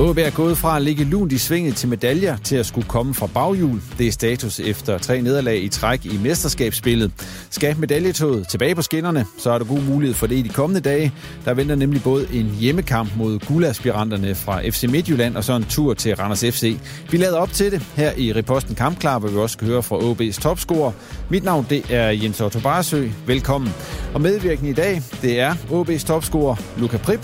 OB er gået fra at ligge lunt i svinget til medaljer til at skulle komme fra baghjul. Det er status efter tre nederlag i træk i mesterskabsspillet. Skal medaljetoget tilbage på skinnerne, så er der god mulighed for det i de kommende dage. Der venter nemlig både en hjemmekamp mod guldaspiranterne fra FC Midtjylland og så en tur til Randers FC. Vi lader op til det her i Reposten Kampklar, hvor vi også skal høre fra OB's topscorer. Mit navn det er Jens Otto Barsø. Velkommen. Og medvirkende i dag, det er OB's topscorer Luca Prip,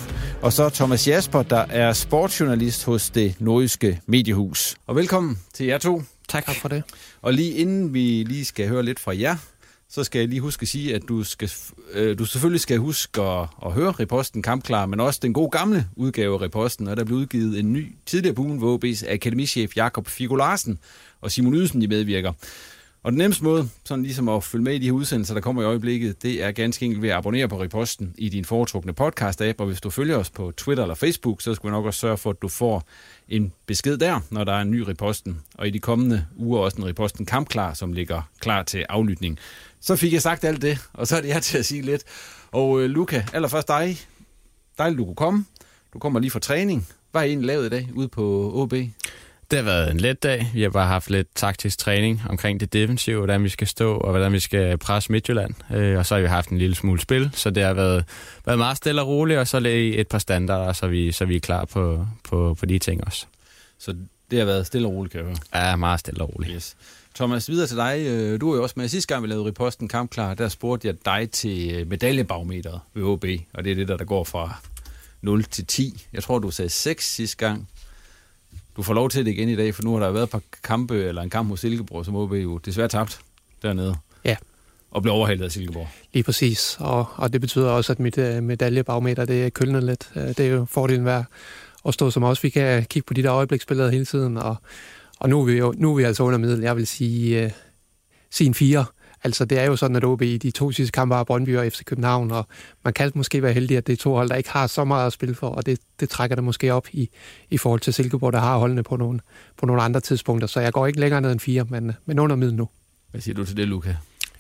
og så Thomas Jasper, der er sportsjournalist hos det nordjyske mediehus. Og velkommen til jer to. Tak. tak for det. Og lige inden vi lige skal høre lidt fra jer, så skal jeg lige huske at sige, at du, skal, øh, du selvfølgelig skal huske at, at høre Reposten Kampklar, men også den gode gamle udgave af Reposten, og der blev udgivet en ny tidligere på ugen, hvor OB's akademichef Jakob Figo Larsen og Simon Ydelsen de medvirker. Og den nemmeste måde, sådan ligesom at følge med i de her udsendelser, der kommer i øjeblikket, det er ganske enkelt ved at abonnere på Reposten i din foretrukne podcast-app, og hvis du følger os på Twitter eller Facebook, så skal vi nok også sørge for, at du får en besked der, når der er en ny Reposten, og i de kommende uger også en Reposten kampklar, som ligger klar til aflytning. Så fik jeg sagt alt det, og så er det jeg til at sige lidt. Og øh, Luca, allerførst dig. Dejligt, du kunne komme. Du kommer lige fra træning. Hvad har I egentlig lavet i dag ude på OB? Det har været en let dag. Vi har bare haft lidt taktisk træning omkring det defensive, hvordan vi skal stå og hvordan vi skal presse Midtjylland. Øh, og så har vi haft en lille smule spil, så det har været, været meget stille og roligt, og så lige et par standarder, så vi, så vi er klar på, på, på de ting også. Så det har været stille og roligt, kan jeg høre? Ja, meget stille og roligt. Yes. Thomas, videre til dig. Du var jo også med sidste gang, vi lavede reposten Kampklar. Der spurgte jeg dig til medaljebarometeret ved OB, og det er det, der, der går fra 0 til 10. Jeg tror, du sagde 6 sidste gang. Du får lov til det igen i dag, for nu har der været et par kampe, eller en kamp mod Silkeborg, som OB jo desværre tabt dernede. Ja. Og blev overhældet af Silkeborg. Lige præcis, og, og det betyder også, at mit uh, medaljebarometer, det er kølnet lidt. Uh, det er jo fordelen værd at stå som os. Vi kan kigge på de der øjebliksbilleder hele tiden, og, og nu, er vi jo, nu er vi altså under middel. Jeg vil sige, sige en fire. Altså, det er jo sådan, at OB i de to sidste kampe har Brøndby og FC København, og man kan måske være heldig, at det er to hold, der ikke har så meget at spille for, og det, det trækker det måske op i, i forhold til Silkeborg, der har holdene på nogle, på nogle andre tidspunkter. Så jeg går ikke længere ned end fire, men, men under middel nu. Hvad siger du til det, Luca?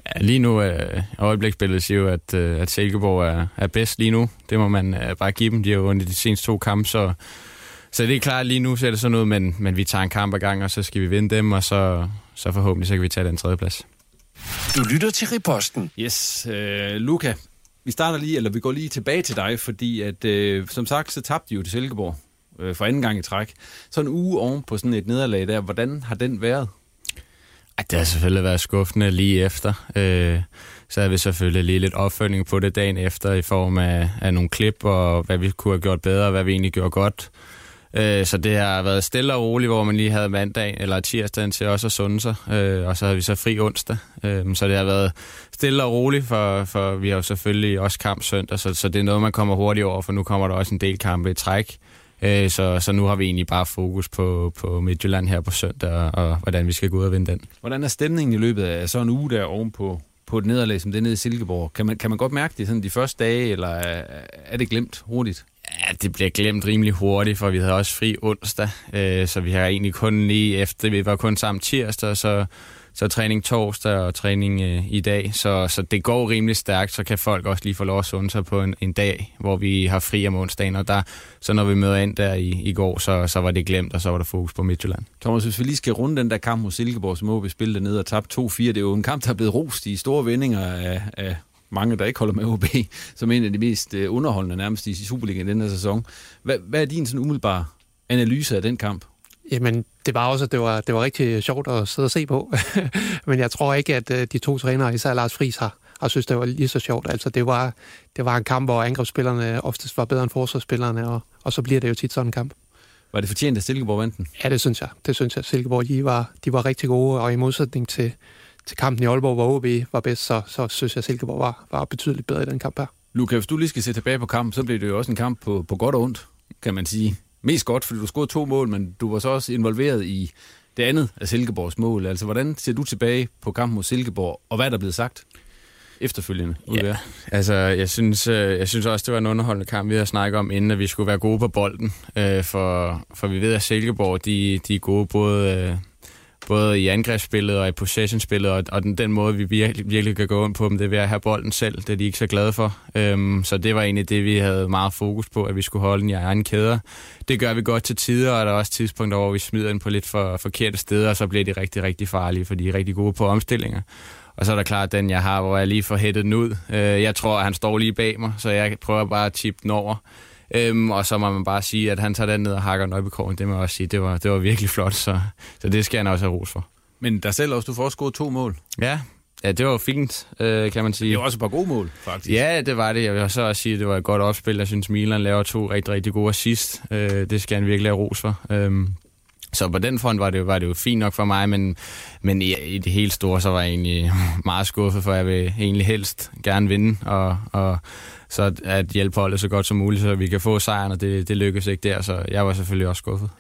Ja, lige nu er øh, øjebliksbilledet siger jo, at, øh, at Silkeborg er, er bedst lige nu. Det må man øh, bare give dem. De har jo vundet de seneste to kampe, så, så det er klart, lige nu ser det sådan ud, men, men vi tager en kamp ad gang, og så skal vi vinde dem, og så, så forhåbentlig så kan vi tage den tredje plads. Du lytter til Reposten. Yes, øh, Luca, vi starter lige, eller vi går lige tilbage til dig, fordi at, øh, som sagt, så tabte de jo til Silkeborg øh, for anden gang i træk. Så en uge oven på sådan et nederlag der, hvordan har den været? Ej, det har selvfølgelig været skuffende lige efter. Øh, så har vi selvfølgelig lige lidt opfølgning på det dagen efter i form af, af nogle klip, og hvad vi kunne have gjort bedre, og hvad vi egentlig gjorde godt. Øh, så det har været stille og roligt, hvor man lige havde mandag eller tirsdagen til også at sunde sig, øh, og så havde vi så fri onsdag. Øh, så det har været stille og roligt, for, for vi har jo selvfølgelig også kamp søndag, så, så det er noget, man kommer hurtigt over, for nu kommer der også en del kampe i træk. Øh, så, så nu har vi egentlig bare fokus på, på Midtjylland her på søndag, og, og hvordan vi skal gå ud og vinde den. Hvordan er stemningen i løbet af så en uge der ovenpå på et nederlag som det nede i Silkeborg? Kan man, kan man godt mærke det sådan de første dage, eller er, er det glemt hurtigt? Ja, det bliver glemt rimelig hurtigt, for vi havde også fri onsdag, øh, så vi har egentlig kun lige efter, vi var kun sammen tirsdag, så, så træning torsdag og træning øh, i dag, så, så det går rimelig stærkt, så kan folk også lige få lov at sunde sig på en, en dag, hvor vi har fri om onsdagen, og der, så når vi møder ind der i, i går, så, så var det glemt, og så var der fokus på Midtjylland. Thomas, hvis vi lige skal runde den der kamp mod Silkeborg, så må vi spille ned og tabe 2-4. Det er jo en kamp, der er blevet rost i store vendinger af, af mange, der ikke holder med OB, som en af de mest øh, underholdende nærmest i Superligaen i den her sæson. Hvad, hvad er din sådan umiddelbare analyse af den kamp? Jamen, det var også, at det var, det var rigtig sjovt at sidde og se på. Men jeg tror ikke, at øh, de to trænere, især Lars Friis, har, har synes, det var lige så sjovt. Altså, det var, det var en kamp, hvor angrebsspillerne oftest var bedre end forsvarsspillerne, og, og så bliver det jo tit sådan en kamp. Var det fortjent, at Silkeborg vandt den? Ja, det synes jeg. Det synes jeg. Silkeborg, de var, de var rigtig gode, og i modsætning til, til kampen i Aalborg, hvor OB var bedst, så, så synes jeg, at Silkeborg var, var betydeligt bedre i den kamp her. Lukas, hvis du lige skal se tilbage på kampen, så blev det jo også en kamp på, på godt og ondt, kan man sige. Mest godt, fordi du scorede to mål, men du var så også involveret i det andet af Silkeborgs mål. Altså, hvordan ser du tilbage på kampen mod Silkeborg, og hvad er der blevet sagt efterfølgende? Ja, altså, jeg synes, øh, jeg synes også, det var en underholdende kamp, vi havde snakket om, inden at vi skulle være gode på bolden. Øh, for, for vi ved, at Silkeborg, de, de er gode både... Både i angrebsspillet og i possessionspillet, og, og den, den måde, vi virkelig, virkelig kan gå ind på dem, det er ved at have bolden selv. Det er de ikke så glade for. Øhm, så det var egentlig det, vi havde meget fokus på, at vi skulle holde den i egen kæder. Det gør vi godt til tider, og der er også tidspunkter, hvor vi smider den på lidt for forkerte steder, og så bliver de rigtig, rigtig farlige, for de er rigtig gode på omstillinger. Og så er der klart den, jeg har, hvor jeg lige får hættet den ud. Øh, jeg tror, at han står lige bag mig, så jeg prøver bare at chippe den over. Øhm, og så må man bare sige, at han tager den ned og hakker nøjbekåren. Det må jeg også sige, det var, det var virkelig flot, så, så det skal han også have ros for. Men der selv også, du får også to mål. Ja, ja det var fint, øh, kan man sige. Det var også et par gode mål, faktisk. Ja, det var det. Jeg vil så også sige, at det var et godt opspil. Jeg synes, Milan laver to rigtig, rigtig gode assist. Øh, det skal han virkelig have ros for. Øhm, så på den front var det, var det jo fint nok for mig, men, men i, i det helt store, så var jeg egentlig meget skuffet, for jeg vil egentlig helst gerne vinde, og, og så at hjælpe holdet så godt som muligt, så vi kan få sejren, og det, det lykkedes ikke der, så jeg var selvfølgelig også skuffet.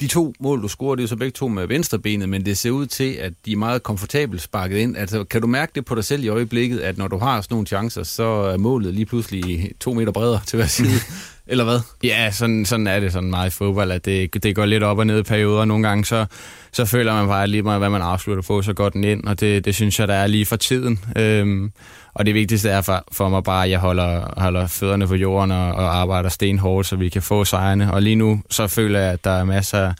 De to mål, du scorer, det er så begge to med venstrebenet, men det ser ud til, at de er meget komfortabelt sparket ind. Altså, kan du mærke det på dig selv i øjeblikket, at når du har sådan nogle chancer, så er målet lige pludselig to meter bredere til hver side? Eller hvad? Ja, sådan, sådan er det sådan meget i fodbold, at det, det går lidt op og ned i perioder. Nogle gange så, så føler man bare lige meget, hvad man afslutter på, så går den ind, og det, det synes jeg, der er lige for tiden. Øhm, og det vigtigste er for, for mig bare, at jeg holder, holder fødderne på jorden og, og arbejder stenhårdt, så vi kan få sejrene. Og lige nu, så føler jeg, at der er masser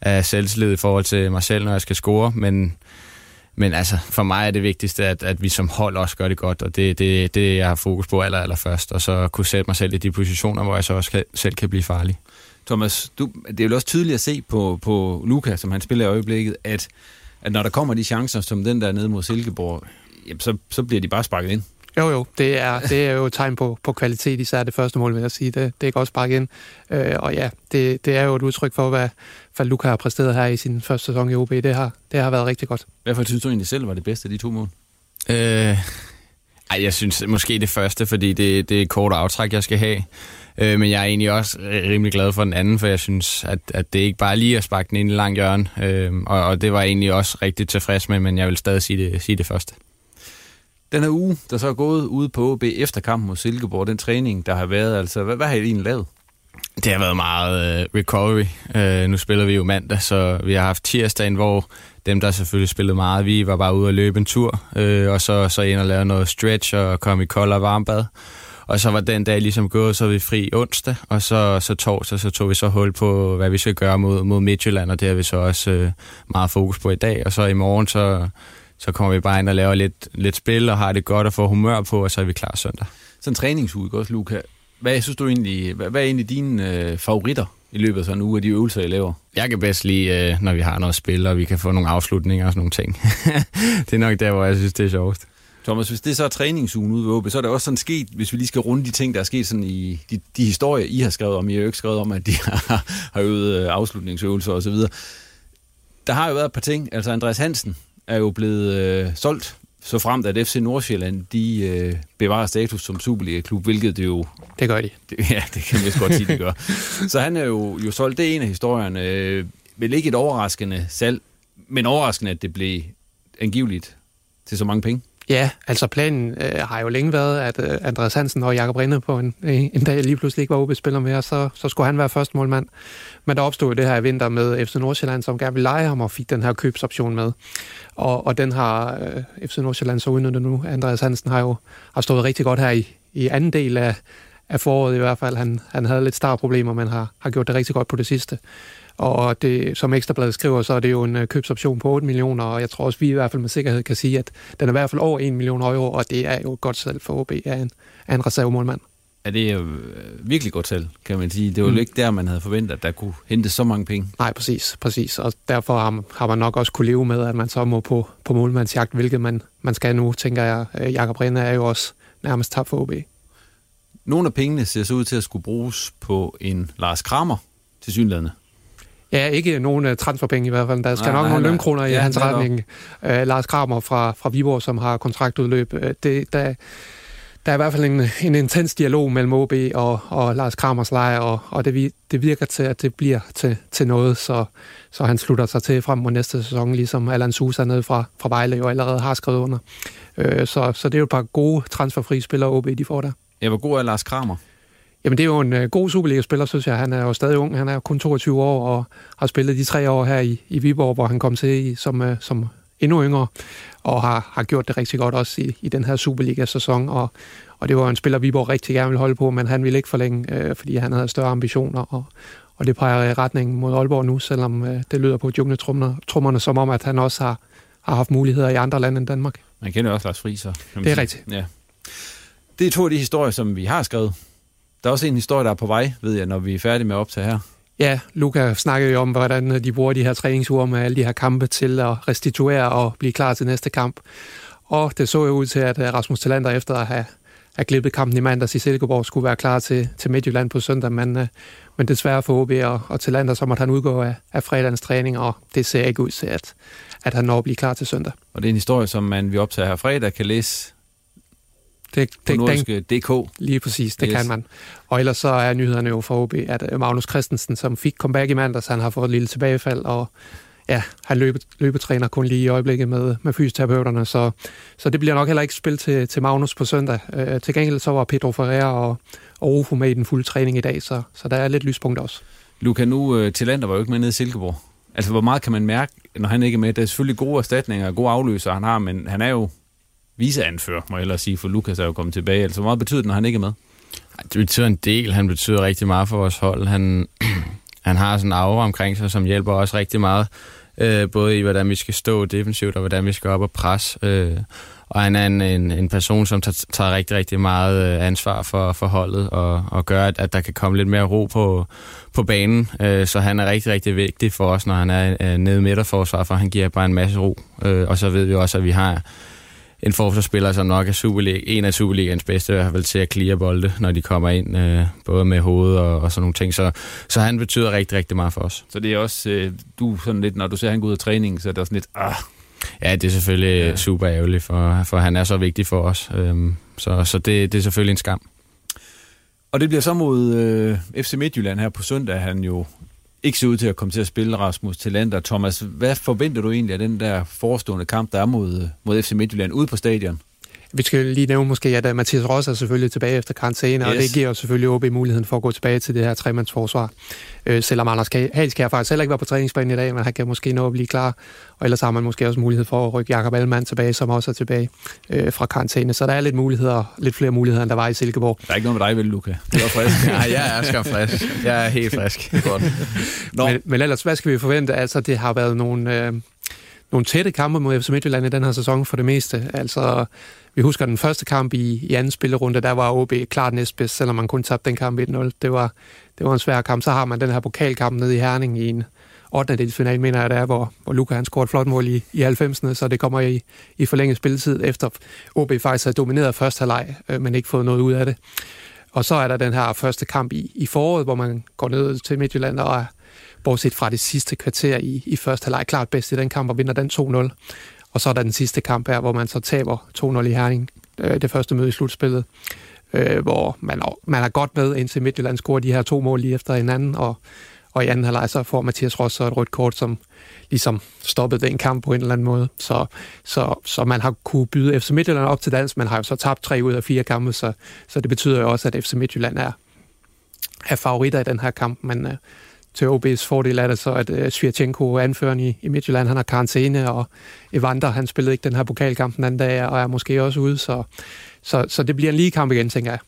af selvtillid i forhold til mig selv, når jeg skal score, men, men altså, for mig er det vigtigste, at, at vi som hold også gør det godt, og det er det, det, jeg har fokus på aller, aller først, og så kunne sætte mig selv i de positioner, hvor jeg så også kan, selv kan blive farlig. Thomas, du, det er jo også tydeligt at se på, på Luca, som han spiller i øjeblikket, at, at når der kommer de chancer, som den der nede mod Silkeborg, jamen, så, så bliver de bare sparket ind. Jo, jo. Det er, det er jo et tegn på, på kvalitet, især det første mål, vil jeg sige. Det, det er godt sparket ind. Øh, og ja, det, det er jo et udtryk for, hvad, hvad Luca har præsteret her i sin første sæson i OB. Det har, det har været rigtig godt. Hvorfor synes du egentlig selv var det bedste af de to mål? Øh, ej, jeg synes måske det første, fordi det, det er et kort aftræk, jeg skal have. Øh, men jeg er egentlig også rimelig glad for den anden, for jeg synes, at, at det ikke bare lige at sparke den ind i lang hjørne. Øh, og, og det var jeg egentlig også rigtig tilfreds med, men jeg vil stadig sige det, sige det første. Den her uge, der så er gået ude på OB efter kampen mod Silkeborg, den træning, der har været, altså hvad, hvad har I egentlig lavet? Det har været meget uh, recovery. Uh, nu spiller vi jo mandag, så vi har haft tirsdagen, hvor dem, der selvfølgelig spillede meget, vi var bare ude og løbe en tur, uh, og så, så ind og lave noget stretch og komme i kold og varmbad. Og så var den dag ligesom gået, så vi fri onsdag, og så, så torsdag, så tog vi så hul på, hvad vi skal gøre mod, mod Midtjylland, og det har vi så også uh, meget fokus på i dag. Og så i morgen, så, så kommer vi bare ind og laver lidt, lidt spil, og har det godt at få humør på, og så er vi klar søndag. Sådan en træningsuge, også, Luca. Hvad synes du egentlig, hvad, hvad er egentlig dine øh, favoritter i løbet af sådan en uge af de øvelser, I laver? Jeg kan bedst lide, øh, når vi har noget spil, og vi kan få nogle afslutninger og sådan nogle ting. det er nok der, hvor jeg synes, det er sjovest. Thomas, hvis det så er træningsugen ude ved OB, så er det også sådan sket, hvis vi lige skal runde de ting, der er sket sådan i de, de historier, I har skrevet om. I har jo ikke skrevet om, at de har, har øvet øh, afslutningsøvelser osv. Der har jo været et par ting. Altså Andreas Hansen er jo blevet øh, solgt, så fremt at FC Nordsjælland, de øh, bevarer status som Superliga-klub, hvilket det jo... Det gør de. Det, ja, det kan vi godt sige, de gør. Så han er jo, jo solgt. Det er en af historierne. Øh, vel ikke et overraskende salg, men overraskende, at det blev angiveligt til så mange penge. Ja, altså planen øh, har jo længe været, at øh, Andreas Hansen og Jakob Rinde på en, øh, en dag lige pludselig ikke var OB-spiller mere, så, så skulle han være første målmand. Men der opstod jo det her i vinter med FC Nordsjælland, som gerne ville lege ham og fik den her købsoption med. Og, og den har øh, FC Nordsjælland så udnyttet nu. Andreas Hansen har jo har stået rigtig godt her i, i anden del af, af foråret i hvert fald. Han, han havde lidt startproblemer, men har, har gjort det rigtig godt på det sidste. Og det, som Ekstrabladet skriver, så er det jo en øh, købsoption på 8 millioner, og jeg tror også, vi i hvert fald med sikkerhed kan sige, at den er i hvert fald over 1 million euro, og det er jo et godt salg for OB af en, af en reservemålmand. Ja, det er øh, virkelig godt salg, kan man sige. Det var jo mm. ikke der, man havde forventet, at der kunne hente så mange penge. Nej, præcis. præcis. Og derfor har, har man nok også kunne leve med, at man så må på, på målmandsjagt, hvilket man, man skal nu, tænker jeg. Øh, Jakob Rinde er jo også nærmest tabt for OB. Nogle af pengene ser så ud til at skulle bruges på en Lars Kramer til synlædende. Ja, ikke nogen uh, transferpenge i hvert fald. Der skal nej, nok nej, nogle lønkroner i ja, hans retning. Uh, Lars Kramer fra, fra Viborg, som har kontraktudløb, uh, det, der, der er i hvert fald en, en intens dialog mellem OB og, og Lars Kramers leje, og, og det, det virker til, at det bliver til, til noget, så, så han slutter sig til frem mod næste sæson, ligesom Allan Sousa nede fra, fra Vejle jo allerede har skrevet under. Uh, så, så det er jo et par gode transferfri spillere, OB de får der. Ja, hvor god er Lars Kramer? Jamen, det er jo en uh, god Superliga-spiller, synes jeg. Han er jo stadig ung. Han er kun 22 år og har spillet de tre år her i, i Viborg, hvor han kom til i, som, uh, som endnu yngre, og har, har gjort det rigtig godt også i, i den her Superliga-sæson. Og, og det var en spiller, Viborg rigtig gerne ville holde på, men han ville ikke forlænge, uh, fordi han havde større ambitioner. Og, og det peger i retning mod Aalborg nu, selvom uh, det lyder på jungle-trummerne, som om, at han også har, har haft muligheder i andre lande end Danmark. Man kender også Lars Friis. Det er sige. rigtigt. Ja. Det er to af de historier, som vi har skrevet der er også en historie, der er på vej, ved jeg, når vi er færdige med at optage her. Ja, Luca snakkede jo om, hvordan de bruger de her træningsuger med alle de her kampe til at restituere og blive klar til næste kamp. Og det så jo ud til, at Rasmus Talander efter at have, have glippet kampen i mandags i Silkeborg skulle være klar til, til Midtjylland på søndag, men, uh, men desværre for OB og, og Talander, så måtte han udgå af, af fredagens træning, og det ser ikke ud til, at, at han når at blive klar til søndag. Og det er en historie, som man vi optager her fredag kan læse det, det, på den, DK. Lige præcis, det yes. kan man. Og ellers så er nyhederne jo for OB, at øh, Magnus Christensen, som fik comeback i mandags, han har fået et lille tilbagefald, og ja, han løbe, løbetræner kun lige i øjeblikket med, med fysioterapeuterne, så, så det bliver nok heller ikke spil til, til Magnus på søndag. Øh, til gengæld så var Pedro Ferreira og, og Ofo med i den fulde træning i dag, så, så der er lidt lyspunkt også. Luca, nu øh, Tillander var jo ikke med nede i Silkeborg. Altså, hvor meget kan man mærke, når han ikke er med? Det er selvfølgelig gode erstatninger og gode afløser, han har, men han er jo viseanfører, må jeg hellere sige, for Lukas er jo kommet tilbage. Altså, hvor meget betyder det, når han ikke er med? Det betyder en del. Han betyder rigtig meget for vores hold. Han, han har sådan en aura omkring sig, som hjælper os rigtig meget. Øh, både i, hvordan vi skal stå defensivt, og hvordan vi skal op og presse. Øh, og han er en, en, en person, som tager, tager rigtig, rigtig meget øh, ansvar for, for holdet, og, og gør, at, at der kan komme lidt mere ro på, på banen. Øh, så han er rigtig, rigtig vigtig for os, når han er øh, nede i midterforsvar, for han giver bare en masse ro. Øh, og så ved vi også, at vi har en forsvarsspiller, som nok er Superliga, en af Superligans bedste, i hvert fald til at clear bolde, når de kommer ind, øh, både med hovedet og, og sådan nogle ting. Så, så han betyder rigtig, rigtig meget for os. Så det er også, øh, du sådan lidt, når du ser han gå ud af træning, så er det også lidt, ah. Ja, det er selvfølgelig ja. super ærgerligt, for, for han er så vigtig for os. Øhm, så så det, det er selvfølgelig en skam. Og det bliver så mod øh, FC Midtjylland her på søndag. Han jo ikke ser ud til at komme til at spille Rasmus Tillander. Thomas, hvad forventer du egentlig af den der forestående kamp, der er mod, mod FC Midtjylland ude på stadion? Vi skal lige nævne måske, at Mathias Ross er selvfølgelig tilbage efter karantæne, yes. og det giver jo selvfølgelig OB muligheden for at gå tilbage til det her tremandsforsvar. Øh, selvom Anders Hals kan faktisk heller ikke være på træningsbanen i dag, men han kan måske nå at blive klar. Og ellers har man måske også mulighed for at rykke Jakob Allemann tilbage, som også er tilbage øh, fra karantæne. Så der er lidt muligheder, lidt flere muligheder, end der var i Silkeborg. Der er ikke noget med dig, vel, Luca? Det er frisk. ja, jeg er skam frisk. Jeg er helt frisk. Godt. Nå. Men, men ellers, hvad skal vi forvente? Altså, det har været nogle... Øh, nogle tætte kampe mod FC Midtjylland i den her sæson for det meste. Altså, vi husker den første kamp i, i anden spillerunde, der var OB klart næstbedst, selvom man kun tabte den kamp 1-0. Det var, det var en svær kamp. Så har man den her pokalkamp nede i Herning i en 8. final, mener jeg, det er, hvor, hvor Luca han scorede et flot mål i, i 90'erne, så det kommer i, i forlænget spilletid, efter OB faktisk har domineret første halvleg, øh, men ikke fået noget ud af det. Og så er der den her første kamp i, i foråret, hvor man går ned til Midtjylland og er, bortset fra det sidste kvarter i, i første halvleg, klart bedst i den kamp og vinder den 2-0. Og så er der den sidste kamp her, hvor man så taber 2-0 i Herning, øh, det første møde i slutspillet, øh, hvor man, man er godt med, indtil Midtjylland scorer de her to mål lige efter hinanden, og, og i anden halvleg så får Mathias Ross så et rødt kort, som ligesom stoppede den kamp på en eller anden måde. Så, så, så man har kunne byde FC Midtjylland op til dans, man har jo så tabt tre ud af fire kampe, så, så det betyder jo også, at FC Midtjylland er, er favoritter i den her kamp, men øh, til OB's fordel er det så, at uh, Svirchenko, anføreren i, i Midtjylland, han har karantæne, og Evander, han spillede ikke den her pokalkamp den anden dag, og er måske også ude, så, så, så det bliver en lige kamp igen, tænker jeg.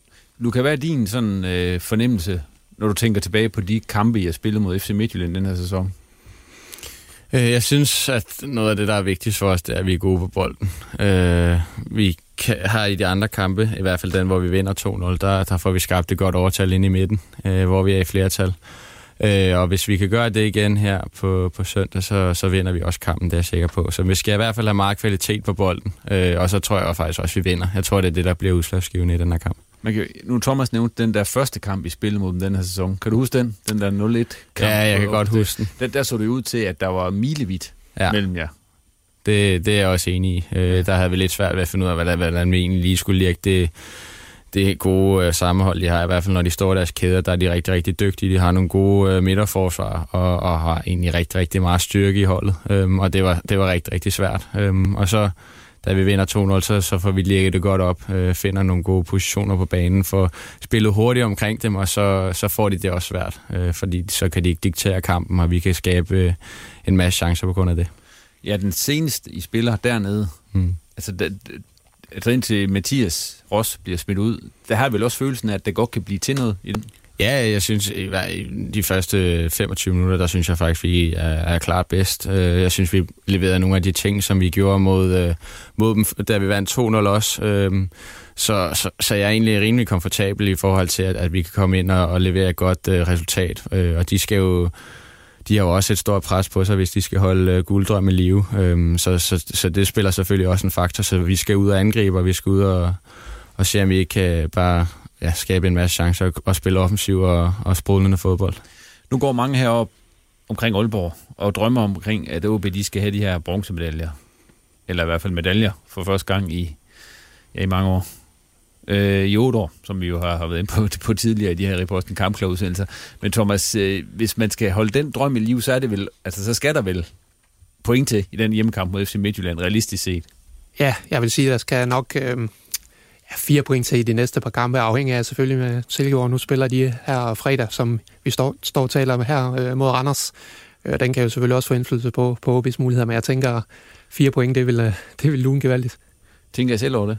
Du kan være din sådan øh, fornemmelse, når du tænker tilbage på de kampe, har spillet mod FC Midtjylland den her sæson? Øh, jeg synes, at noget af det, der er vigtigst for os, det er, at vi er gode på bolden. Øh, vi kan, har i de andre kampe, i hvert fald den, hvor vi vinder 2-0, der, der får vi skabt et godt overtal ind i midten, øh, hvor vi er i flertal. Øh, og hvis vi kan gøre det igen her på, på søndag, så, så vinder vi også kampen, det er jeg sikker på. Så vi skal i hvert fald have meget kvalitet på bolden, øh, og så tror jeg faktisk også, at vi vinder. Jeg tror, det er det, der bliver udslagsgivende i den her kamp. Man kan, nu Thomas nævnte den der første kamp, I spillede mod dem den her sæson. Kan du huske den? Den der 0-1-kamp? Ja, jeg kan godt huske den. Den, der så det ud til, at der var milevidt ja. mellem jer. Det, det er jeg også enig i. Øh, der havde vi lidt svært ved at finde ud af, hvordan, hvordan vi egentlig lige skulle lægge det, det gode øh, sammenhold, de har. I hvert fald når de står i deres kæder, der er de rigtig, rigtig dygtige. De har nogle gode øh, midterforsvar og, og har egentlig rigtig, rigtig meget styrke i holdet. Øhm, og det var, det var rigtig, rigtig svært. Øhm, og så da vi vinder 2-0, så, så får vi lægget det godt op, øh, finder nogle gode positioner på banen, får spillet hurtigt omkring dem, og så, så får de det også svært, øh, fordi så kan de ikke diktere kampen, og vi kan skabe øh, en masse chancer på grund af det. Ja, den seneste I spiller dernede, hmm. altså, det, altså indtil Mathias Ross bliver smidt ud, der har vel også følelsen af, at det godt kan blive til noget i den? Ja, jeg synes, i de første 25 minutter, der synes jeg faktisk, vi er, er klart bedst. Øh, jeg synes, vi leverede nogle af de ting, som vi gjorde mod, øh, mod dem, da vi vandt 2-0 også. Øh, så, så, så jeg er egentlig rimelig komfortabel i forhold til, at, at vi kan komme ind og, og levere et godt resultat. Og de skal jo de har jo også et stort pres på sig, hvis de skal holde øh, gulddrøm i live. Øhm, så, så, så det spiller selvfølgelig også en faktor, så vi skal ud og angribe, og vi skal ud og, og se, om vi ikke kan bare ja, skabe en masse chancer og spille offensiv og, og sprudlende fodbold. Nu går mange herop omkring Aalborg og drømmer omkring, at OB de skal have de her bronzemedaljer. Eller i hvert fald medaljer for første gang i, ja, i mange år. Øh, i otte år, som vi jo har, har været inde på, på tidligere i de her reposten kampklagudsendelser. Men Thomas, øh, hvis man skal holde den drøm i liv, så er det vel, altså så skal der vel point til i den hjemmekamp mod FC Midtjylland, realistisk set. Ja, jeg vil sige, at der skal nok øh, ja, fire point til i de næste par kampe, afhængig af selvfølgelig med Silkeborg. Nu spiller de her fredag, som vi står, står og taler med her øh, mod Randers. Øh, den kan jo selvfølgelig også få indflydelse på, på OB's muligheder, men jeg tænker, fire point, det vil, øh, det vil lune gevaldigt. Tænker jeg selv over det?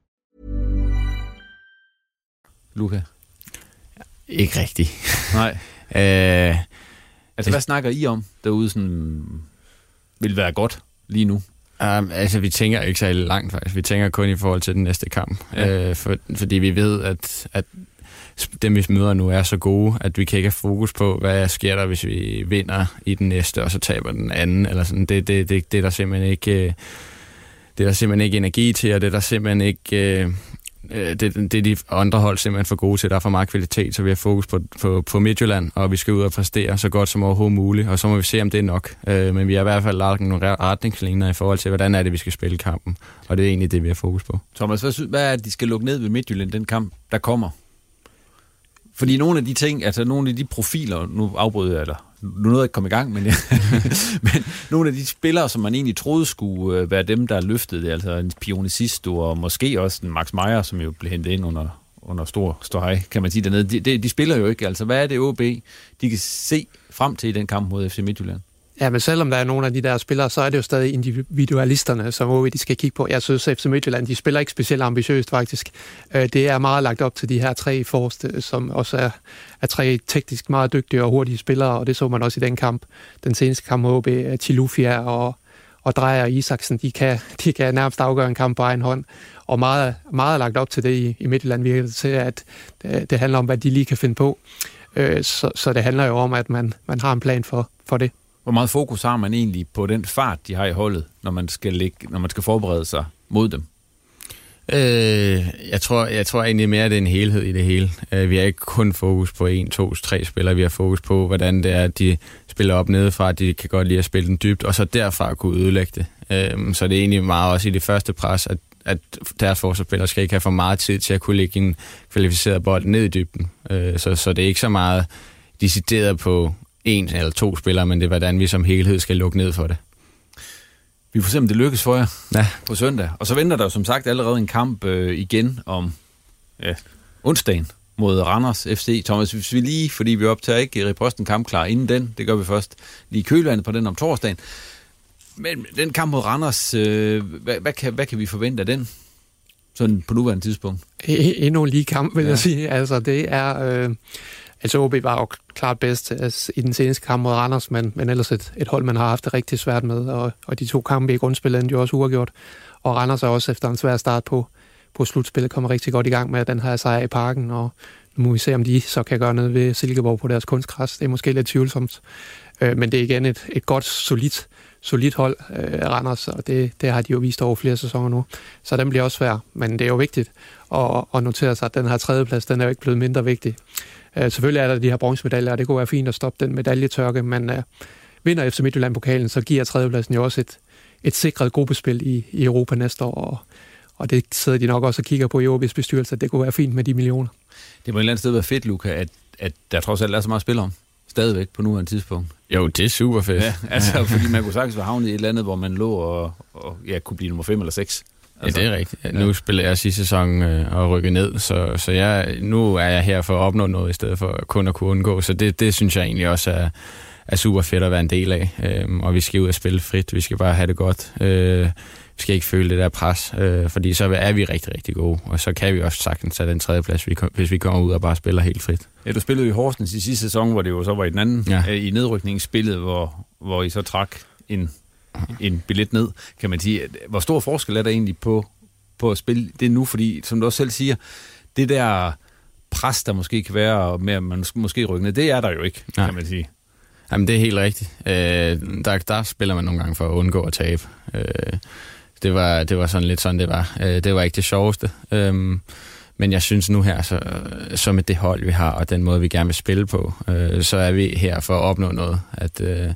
Luca? Ikke rigtigt. Nej. øh, Altså, hvad snakker I om derude, sådan vil være godt lige nu? Um, altså, vi tænker ikke så langt, faktisk. Vi tænker kun i forhold til den næste kamp. Ja. Uh, for, fordi vi ved, at, at dem, vi møder nu, er så gode, at vi kan ikke have fokus på, hvad sker der, hvis vi vinder i den næste, og så taber den anden. Eller sådan. Det, det, det, det er der simpelthen ikke... Øh, det er der simpelthen ikke energi til, og det er der simpelthen ikke... Uh, Øh, det, det er de andre hold simpelthen for gode til. Der er for meget kvalitet, så vi har fokus på, på, på Midtjylland, og vi skal ud og præstere så godt som overhovedet muligt, og så må vi se, om det er nok. Øh, men vi har i hvert fald lagt nogle retningslinjer i forhold til, hvordan er det, vi skal spille kampen, og det er egentlig det, vi har fokus på. Thomas, hvad, hvad er det, de skal lukke ned ved Midtjylland, den kamp, der kommer? Fordi nogle af de ting, altså nogle af de profiler, nu afbryder jeg, eller nu nåede jeg ikke komme i gang, men, ja, men nogle af de spillere, som man egentlig troede skulle øh, være dem, der løftede det, altså en Pionicisto og måske også en Max Meyer, som jo blev hentet ind under, under stor støj, kan man sige dernede, de, de, de spiller jo ikke. Altså, hvad er det OB, de kan se frem til i den kamp mod FC Midtjylland? Ja, men selvom der er nogle af de der spillere, så er det jo stadig individualisterne, som OB de skal kigge på. Jeg synes, at FC Midtjylland, de spiller ikke specielt ambitiøst faktisk. Øh, det er meget lagt op til de her tre forreste, som også er, er tre teknisk meget dygtige og hurtige spillere, og det så man også i den kamp. Den seneste kamp mod OB, øh, Tilufia og, og Drejer og Isaksen, de kan, de kan nærmest afgøre en kamp på egen hånd. Og meget, meget lagt op til det i, i Midtjylland virker det til, at det, det handler om, hvad de lige kan finde på. Så, så det handler jo om, at man, man har en plan for, for det. Hvor meget fokus har man egentlig på den fart, de har i holdet, når man skal, ligge, når man skal forberede sig mod dem? Øh, jeg, tror, jeg tror egentlig mere, at det er en helhed i det hele. Øh, vi har ikke kun fokus på en, to, tre spillere. Vi har fokus på, hvordan det er, at de spiller op nedefra, at de kan godt lide at spille den dybt, og så derfra kunne ødelægge det. Øh, så det er egentlig meget også i det første pres, at, at deres forsvarsspillere skal ikke have for meget tid til at kunne lægge en kvalificeret bold ned i dybden. Øh, så, så det er ikke så meget decideret på en eller to spillere, men det er, hvordan vi som helhed skal lukke ned for det. Vi får se, om det lykkes for jer ja. på søndag. Og så venter der jo som sagt allerede en kamp øh, igen om ja, onsdagen mod Randers FC. Thomas, hvis vi lige, fordi vi optager ikke reposten kamp klar inden den, det gør vi først lige kølvandet på den om torsdagen. Men den kamp mod Randers, øh, hvad, hvad, kan, hvad kan vi forvente af den? Sådan på nuværende tidspunkt. Endnu en lige kamp, vil ja. jeg sige. Altså, det er... Øh, altså, OB var jo klart bedst altså, i den seneste kamp mod Randers, men, men ellers et, et hold, man har haft det rigtig svært med, og, og de to kampe i grundspillet endte jo også uafgjort. Og Randers er også efter en svær start på, på slutspillet kommer rigtig godt i gang med den her sejr i parken, og nu må vi se, om de så kan gøre noget ved Silkeborg på deres kunstgræs. Det er måske lidt tvivlsomt. Øh, men det er igen et, et godt, solidt, solid hold, øh, Randers, og det, det har de jo vist over flere sæsoner nu. Så den bliver også svær, men det er jo vigtigt at, at notere sig, at den her tredjeplads, den er jo ikke blevet mindre vigtig. Øh, selvfølgelig er der de her bronzemedaljer, og det kunne være fint at stoppe den medaljetørke, men øh, vinder efter Midtjylland-pokalen, så giver tredjepladsen jo også et, et sikret gruppespil i, i Europa næste år, og, og det sidder de nok også og kigger på i OB's bestyrelse, at det kunne være fint med de millioner. Det må et eller andet sted være fedt, Luca, at, at der trods alt er så meget spil om stadigvæk på nuværende tidspunkt. Jo, det er super fedt. Ja, altså, fordi man kunne sagtens være havnet i et eller andet, hvor man lå og, og ja, kunne blive nummer 5 eller 6. Altså, ja, det er rigtigt. Ja. Nu spiller jeg sidste sæson øh, og rykke ned, så, så jeg, nu er jeg her for at opnå noget, i stedet for kun at kunne undgå. Så det, det synes jeg egentlig også er, er super fedt at være en del af. Øhm, og vi skal ud og spille frit. Vi skal bare have det godt. Øh, vi skal ikke føle det der pres, øh, fordi så er vi rigtig, rigtig gode. Og så kan vi også sagtens tage den tredje plads, hvis vi kommer ud og bare spiller helt frit. Ja, du spillede i Horsens i sidste sæson, hvor det jo så var i den anden, ja. øh, i nedrykningsspillet, hvor, hvor I så trak en en billet ned, kan man sige. Hvor stor forskel er der egentlig på, på at spille det nu? Fordi, som du også selv siger, det der pres, der måske kan være med, at man måske rykker ned, det er der jo ikke, ja. kan man sige. Jamen, det er helt rigtigt. Øh, der, der spiller man nogle gange for at undgå at tabe. Øh, det, var, det var sådan lidt sådan, det var. Øh, det var ikke det sjoveste. Øh, men jeg synes nu her, så, så med det hold, vi har, og den måde, vi gerne vil spille på, øh, så er vi her for at opnå noget. At øh,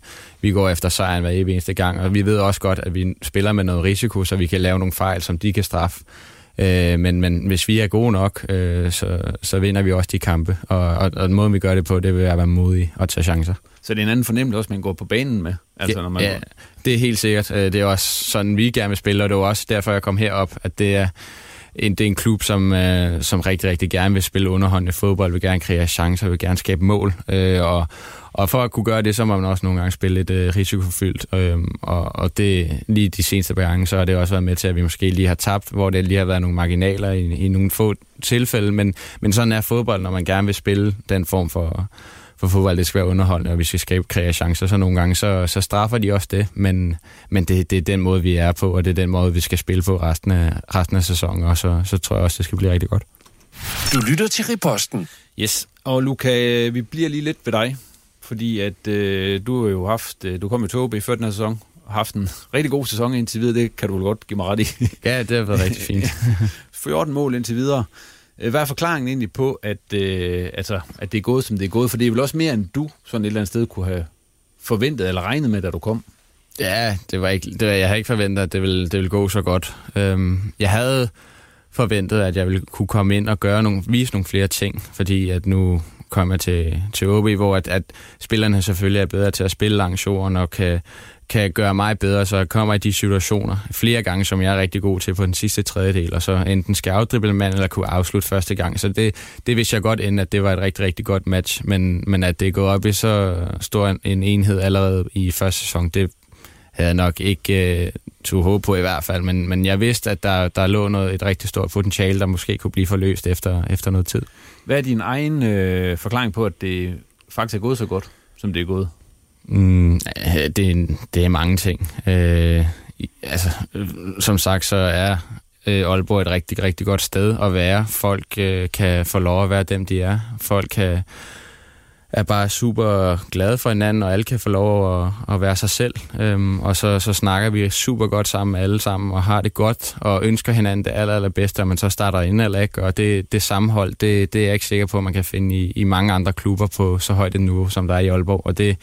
vi går efter sejren hver eneste gang, og vi ved også godt, at vi spiller med noget risiko, så vi kan lave nogle fejl, som de kan straffe. Øh, men, men hvis vi er gode nok, øh, så, så vinder vi også de kampe. Og, og, og den måde, vi gør det på, det vil være at være modige og tage chancer. Så det er en anden fornemmelse også, man går på banen med? Altså, ja, når man ja, det er helt sikkert. Øh, det er også sådan, vi gerne vil spille, og det er også derfor, jeg kom herop, at det er en, det er en klub, som, øh, som rigtig, rigtig gerne vil spille underholdende fodbold, vil gerne kreere chancer, vil gerne skabe mål. Øh, og, og for at kunne gøre det, så må man også nogle gange spille lidt øh, risikofyldt. Øh, og, og det lige de seneste gange, så har det også været med til, at vi måske lige har tabt, hvor det lige har været nogle marginaler i, i nogle få tilfælde. Men, men sådan er fodbold, når man gerne vil spille den form for for fodbold, det skal være underholdende, og vi skal skabe kreative chancer, så nogle gange, så, så straffer de også det, men, men det, det er den måde, vi er på, og det er den måde, vi skal spille på resten af, resten af sæsonen, og så, så tror jeg også, det skal blive rigtig godt. Du lytter til Riposten. Yes, og Luca, vi bliver lige lidt ved dig, fordi at øh, du har jo haft, øh, du kom i Tobe i før den her sæson, haft en rigtig god sæson indtil videre, det kan du godt give mig ret i. ja, det har været rigtig fint. 14 mål indtil videre. Øh, hvad er forklaringen egentlig på, at, øh, altså, at det er gået, som det er gået? For det er vel også mere, end du sådan et eller andet sted kunne have forventet eller regnet med, da du kom? Ja, det var ikke, det var, jeg havde ikke forventet, at det ville, det ville gå så godt. Øhm, jeg havde forventet, at jeg ville kunne komme ind og gøre nogle, vise nogle flere ting, fordi at nu kom jeg til, til OB, hvor at, at spillerne selvfølgelig er bedre til at spille langs jorden og kan kan gøre mig bedre, så jeg kommer i de situationer flere gange, som jeg er rigtig god til på den sidste tredjedel, og så enten skal afdrible mand eller kunne afslutte første gang. Så det, det vidste jeg godt inden, at det var et rigtig, rigtig godt match, men, men at det går op i så stor en, enhed allerede i første sæson, det havde jeg nok ikke øh, tog håb på i hvert fald, men, men jeg vidste, at der, der lå noget, et rigtig stort potentiale, der måske kunne blive forløst efter, efter noget tid. Hvad er din egen øh, forklaring på, at det faktisk er gået så godt, som det er gået? Mm, det, det er mange ting. Øh, altså, øh, som sagt, så er øh, Aalborg et rigtig, rigtig godt sted at være. Folk øh, kan få lov at være dem, de er. Folk kan er bare super glade for hinanden, og alle kan få lov at, at være sig selv. Øhm, og så, så snakker vi super godt sammen alle sammen, og har det godt, og ønsker hinanden det aller, allerbedste, og man så starter ind eller ikke. Og det, det sammenhold, det, det er jeg ikke sikker på, at man kan finde i, i mange andre klubber på så højt et niveau, som der er i Aalborg. Og det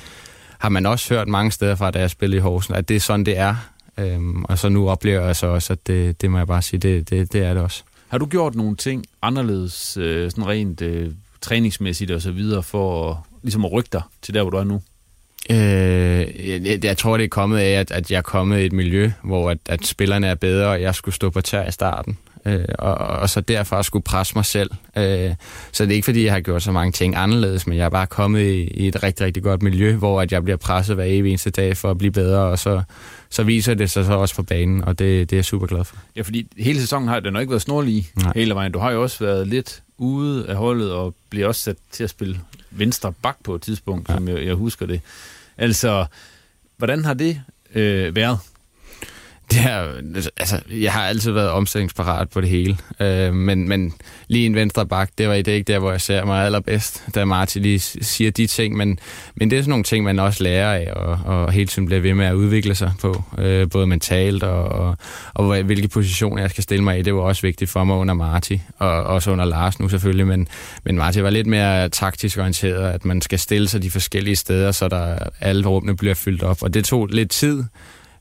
har man også hørt mange steder fra, da jeg spillede i Horsen, at det er sådan, det er. Øhm, og så nu oplever jeg så også, at det, det må jeg bare sige, det, det, det er det også. Har du gjort nogle ting anderledes, øh, sådan rent øh, træningsmæssigt og så videre, for at, ligesom at rykke dig til der, hvor du er nu? Øh, jeg, jeg tror, det er kommet af, at, at jeg er kommet i et miljø, hvor at, at spillerne er bedre, og jeg skulle stå på tær i starten. Øh, og, og så derfra skulle presse mig selv. Øh, så det er ikke, fordi jeg har gjort så mange ting anderledes, men jeg er bare kommet i, i et rigtig, rigtig godt miljø, hvor at jeg bliver presset hver evig eneste dag for at blive bedre, og så, så viser det sig så også på banen, og det, det er jeg super glad for. Ja, fordi hele sæsonen har den har ikke været snorlig hele vejen. Du har jo også været lidt ude af holdet, og bliver også sat til at spille venstre bak på et tidspunkt, ja. som jeg, jeg husker det. Altså, hvordan har det øh, været? Det er, altså, jeg har altid været omstillingsparat på det hele, øh, men, men lige en venstre bak, det var det ikke der, hvor jeg ser mig allerbedst, da Martin lige siger de ting, men, men det er sådan nogle ting, man også lærer af, og, og hele tiden bliver ved med at udvikle sig på, øh, både mentalt og, og, og hvilke positioner jeg skal stille mig i, det var også vigtigt for mig under Marti, og også under Lars nu selvfølgelig, men, men Marti var lidt mere taktisk orienteret, at man skal stille sig de forskellige steder, så der alle rummene bliver fyldt op, og det tog lidt tid,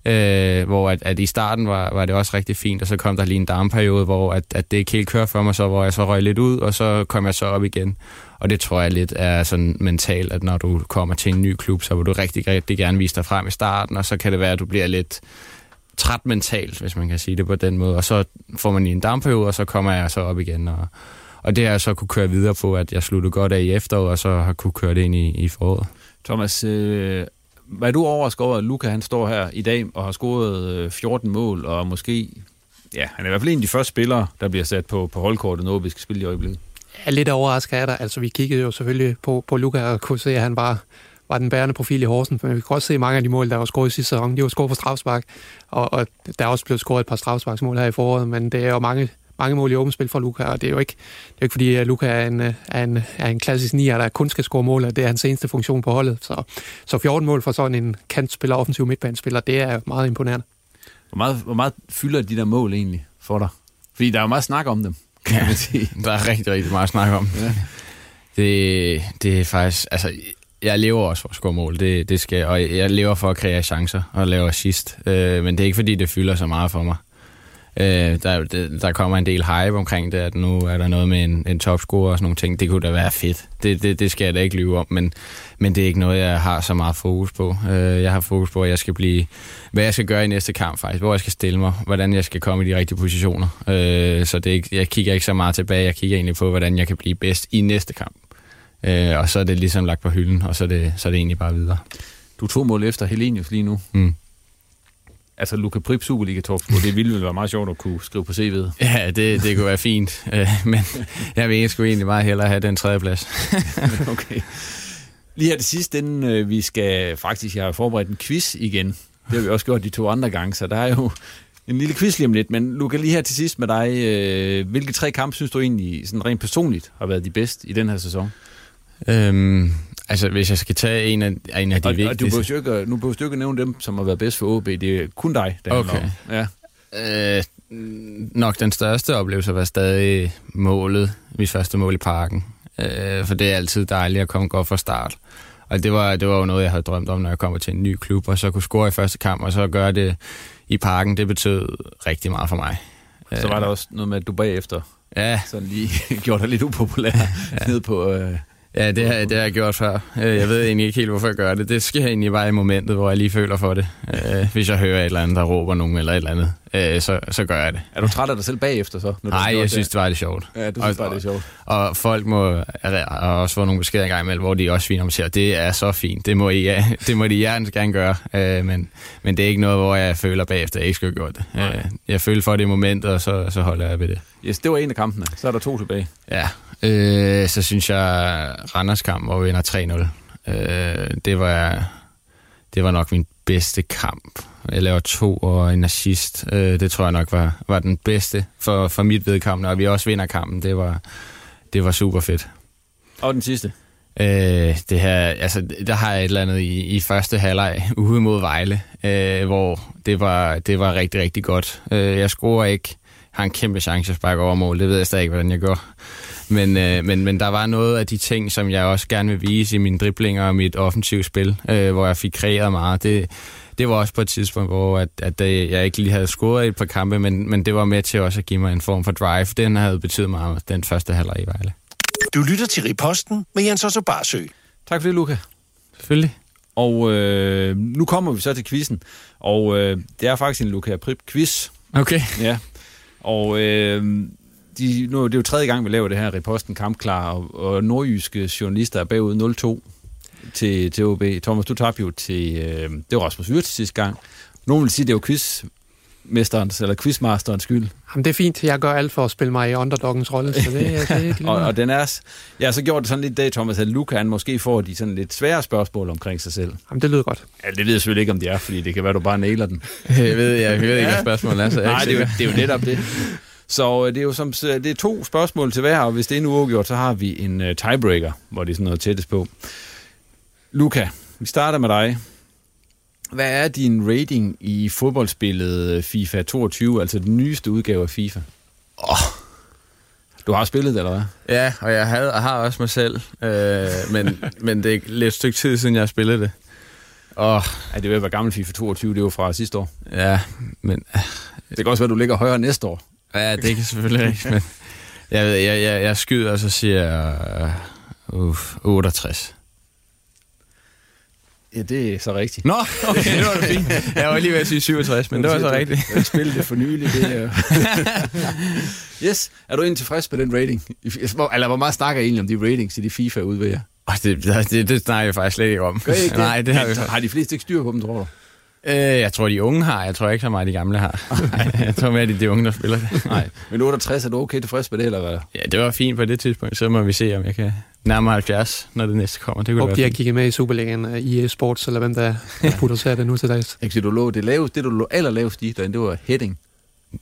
Øh, hvor at, at i starten var, var det også rigtig fint, og så kom der lige en darmperiode, hvor at, at det ikke helt kørte for mig, så hvor jeg så røg lidt ud, og så kom jeg så op igen. Og det tror jeg lidt er sådan mentalt, at når du kommer til en ny klub, så vil du rigtig, rigtig gerne vise dig frem i starten, og så kan det være, at du bliver lidt træt mentalt, hvis man kan sige det på den måde. Og så får man lige en darmperiode, og så kommer jeg så op igen. Og, og det har jeg så kunne køre videre på, at jeg sluttede godt af i efteråret, og så har kunne køre det ind i, i foråret. Thomas, øh, var du overrasket over, at Luca han står her i dag og har scoret øh, 14 mål, og måske, ja, han er i hvert fald en af de første spillere, der bliver sat på, på holdkortet, når vi skal spille i øjeblikket. Ja, lidt overrasket er der. Altså, vi kiggede jo selvfølgelig på, på Luca og kunne se, at han var, var den bærende profil i Horsen, men vi kunne også se mange af de mål, der var scoret i sidste sæson. De var scoret på strafspark, og, og der er også blevet scoret et par strafsparksmål her i foråret, men det er jo mange, mange mål i åbent spil for Luca, og det er jo ikke, det er ikke fordi, at Luca er en, er en, er en klassisk nier, der kun skal score mål, og det er hans eneste funktion på holdet. Så, så 14 mål for sådan en kantspiller, offensiv midtbanespiller, det er meget imponerende. Hvor meget, hvor meget fylder de der mål egentlig for dig? Fordi der er jo meget snak om dem, kan ja, man sige. der er rigtig, rigtig meget snak om. Ja. Det, det er faktisk, altså, jeg lever også for at score mål, det, det skal, og jeg lever for at kreere chancer og lave assist, øh, men det er ikke fordi, det fylder så meget for mig. Øh, der, der kommer en del hype omkring det, at nu er der noget med en, en topscorer og sådan nogle ting. Det kunne da være fedt. Det, det, det skal jeg da ikke lyve om, men, men det er ikke noget, jeg har så meget fokus på. Øh, jeg har fokus på, at jeg skal blive, hvad jeg skal gøre i næste kamp faktisk, hvor jeg skal stille mig, hvordan jeg skal komme i de rigtige positioner. Øh, så det er ikke, jeg kigger ikke så meget tilbage, jeg kigger egentlig på, hvordan jeg kan blive bedst i næste kamp. Øh, og så er det ligesom lagt på hylden, og så er det, så er det egentlig bare videre. Du to mål efter Helenius lige nu. Mm altså Luka Prip Superliga topscorer, det ville vel være meget sjovt at kunne skrive på CV'et. Ja, det, det kunne være fint, øh, men jeg vil ikke egentlig meget hellere have den tredje plads. okay. Lige her til sidst, inden øh, vi skal faktisk, jeg har forberedt en quiz igen. Det har vi også gjort de to andre gange, så der er jo en lille quiz lige om lidt. Men Luca, lige her til sidst med dig. Øh, hvilke tre kampe synes du egentlig sådan rent personligt har været de bedste i den her sæson? Øhm, Altså, hvis jeg skal tage en af, en af de og, vigtigste... Og du behøver ikke, nu behøver du ikke nævne dem, som har været bedst for OB. Det er kun dig, der okay. Ja. Øh, nok den største oplevelse var stadig målet, mit første mål i parken. Øh, for det er altid dejligt at komme godt fra start. Og det var, det var jo noget, jeg havde drømt om, når jeg kommer til en ny klub, og så kunne score i første kamp, og så gøre det i parken, det betød rigtig meget for mig. Så var der også noget med, at du bagefter ja. sådan lige gjorde dig lidt upopulær ja. ned på... Øh Ja, det har, det har jeg gjort før. Øh, jeg ved egentlig ikke helt, hvorfor jeg gør det. Det sker egentlig bare i momentet, hvor jeg lige føler for det. Øh, hvis jeg hører et eller andet, der råber nogen eller et eller andet, øh, så, så gør jeg det. Er du træt af dig selv bagefter så? Nej, jeg synes, det var det sjovt. Ja, du synes bare, det er sjovt. Og, og folk må og også få nogle beskeder engang imellem, hvor de også fint om siger, det er så fint, det må, I, ja, det må de hjertens gerne gøre. men, men det er ikke noget, hvor jeg føler bagefter, at jeg ikke skulle have gjort det. jeg føler for det i momentet, og så, så holder jeg ved det. Yes, det var en af kampene. Så er der to tilbage. Ja, Øh, så synes jeg, Randers kamp, hvor vi vinder 3-0, øh, det, var, det var nok min bedste kamp. Jeg laver to og en assist. Øh, det tror jeg nok var, var den bedste for, for mit vedkommende. Og vi også vinder kampen. Det var, det var super fedt. Og den sidste? Øh, det her, altså, der har jeg et eller andet i, i første halvleg ude mod Vejle, øh, hvor det var, det var rigtig, rigtig godt. Øh, jeg scorer ikke, har en kæmpe chance at sparke over mål, det ved jeg stadig ikke, hvordan jeg gør. Men, øh, men, men der var noget af de ting, som jeg også gerne vil vise i mine driblinger og mit offensive spil, øh, hvor jeg fik kreeret meget. Det, det var også på et tidspunkt, hvor at, at jeg ikke lige havde scoret i et par kampe, men, men det var med til også at give mig en form for drive. Den havde betydet meget, den første halvleg i Vejle. Du lytter til Riposten med Jens Otto Barsø. Tak for det, Luca. Selvfølgelig. Og øh, nu kommer vi så til quizzen. Og øh, det er faktisk en Luca Prip-quiz. Okay. Ja. Og øh, de, nu, det er jo tredje gang, vi laver det her Reposten Kampklar, og, og nordjyske journalister er bagud 0-2 til, til OB. Thomas, du tabte jo til... Øh, det var Rasmus Vyrt sidste gang. Nogle vil sige, det var quiz mesterens eller quizmasterens skyld. Jamen, det er fint. Jeg gør alt for at spille mig i underdoggens rolle, så det, det er ikke og, og den er... Jeg har så gjort det sådan lidt dag, Thomas, at Luca han måske får de sådan lidt svære spørgsmål omkring sig selv. Jamen, det lyder godt. Ja, det ved jeg selvfølgelig ikke, om det er, fordi det kan være, du bare nailer den. jeg ved, jeg, jeg ved ikke, hvad spørgsmålet er, så Nej, det er, jo, det er jo netop det. Så øh, det er jo som, det er to spørgsmål til hver, og hvis det er nu uafgjort, så har vi en uh, tiebreaker, hvor det er sådan noget tættest på. Luca, vi starter med dig. Hvad er din rating i fodboldspillet FIFA 22, altså den nyeste udgave af FIFA? Oh. Du har spillet det, eller hvad? Ja, og jeg, havde, og har også mig selv, øh, men, men det er lidt et stykke tid siden, jeg har spillet det. Og, ja, det vil være gammel FIFA 22, det var fra sidste år. Ja, men... Det kan også være, du ligger højere næste år. Ja, det kan selvfølgelig ikke, men jeg, jeg, jeg, jeg skyder, og så siger jeg uh, 68. Ja, det er så rigtigt. Nå, okay, det var det fint. Jeg var lige ved at sige 67, men det var så rigtigt. Jeg spillede det for nylig. Det er... yes, er du egentlig tilfreds med den rating? Eller hvor meget snakker I egentlig om de ratings i de FIFA udvælger? Oh, det, det, det snakker jeg faktisk slet ikke om. Gør I ikke Nej, det har vi Har de fleste ikke styr på dem, tror du? Øh, jeg tror, de unge har. Jeg tror ikke så meget, de gamle har. jeg tror mere, det er de unge, der spiller det. Nej, men 68, er du okay tilfreds med det, eller hvad? Ja, det var fint på det tidspunkt. Så må vi se, om jeg kan nærme 70, når det næste kommer. Det kunne Håber, de har kigget med i Superligaen i Sports, eller hvem der producerer det nu til dags. Ikke du lå det laveste, det du lå allerlavest i, det var heading.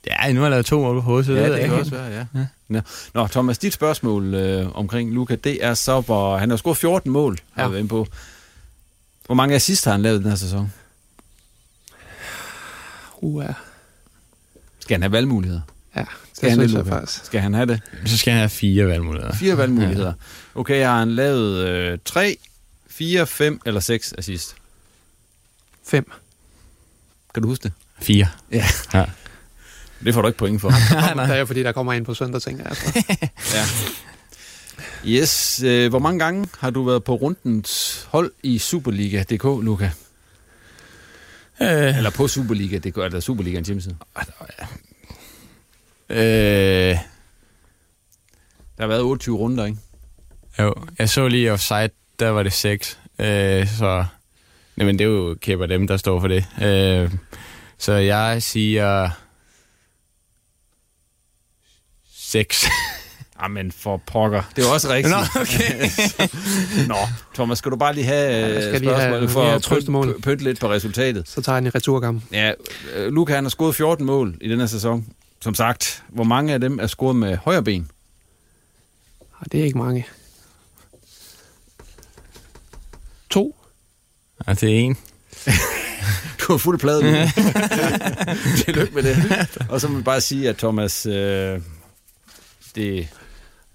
Ja, nu har jeg lavet to mål på hovedet, så ja, det, det kan kan også være, ja. ja. Nå. Nå, Thomas, dit spørgsmål øh, omkring Luca, det er så, hvor han har scoret 14 mål, har ja. været på. Hvor mange assist har han lavet den her sæson? Uh, ja. Skal han have valgmuligheder? Ja, skal han, det faktisk. Skal han have det? Så skal han have fire valgmuligheder. Fire valgmuligheder. Okay, har han lavet øh, 3, 4, 5 eller 6 assist? 5. Kan du huske det? 4. Ja. ja. Det får du ikke point for. det er fordi, der kommer ind på søndag, tænker jeg. Altså. ja. Yes. Øh, hvor mange gange har du været på rundens hold i Superliga.dk, Luca? Øh. Eller på Superliga.dk, eller Superligaens hjemmeside? Øh. Der har været 28 runder, ikke? Jo, jeg så lige offside, der var det 6. Øh, så jamen, det er jo kæber dem, der står for det. Øh, så jeg siger 6. Jamen for pokker. Det er også rigtigt. Nå, okay. Nå, Thomas, skal du bare lige have ja, skal spørgsmålet lige for at pynte, pynte lidt på resultatet? Så tager jeg en i returkamp. Ja, Luca han har scoret 14 mål i den her sæson. Som sagt, hvor mange af dem er scoret med højre ben? Det er ikke mange. To. Ja, det er en. du har fuld plade med Tillykke med det. Og så må vi bare sige, at Thomas, øh, det,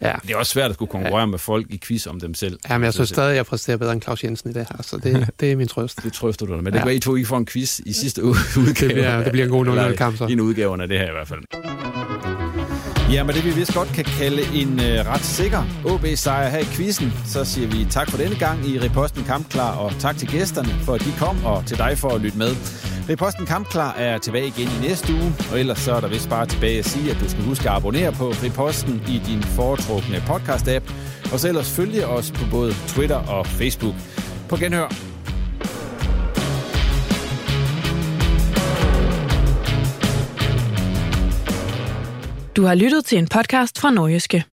ja. det er også svært at skulle konkurrere ja. med folk i quiz om dem selv. Ja, men jeg synes stadig, at jeg præsterer bedre end Claus Jensen i det her, så det, det er min trøst. Det trøster du dig med. Det kan være, I to ikke får en quiz i sidste udgave. Ja, det bliver en god 0 kamp så. En udgave af det her i hvert fald. Ja, men det vi vist godt kan kalde en øh, ret sikker OB-sejr her i quizzen, så siger vi tak for denne gang i Reposten Kampklar, og tak til gæsterne for, at de kom, og til dig for at lytte med. Reposten Kampklar er tilbage igen i næste uge, og ellers så er der vist bare tilbage at sige, at du skal huske at abonnere på Reposten i din foretrukne podcast-app, og så ellers følge os på både Twitter og Facebook. På genhør. Du har lyttet til en podcast fra Nordjyske.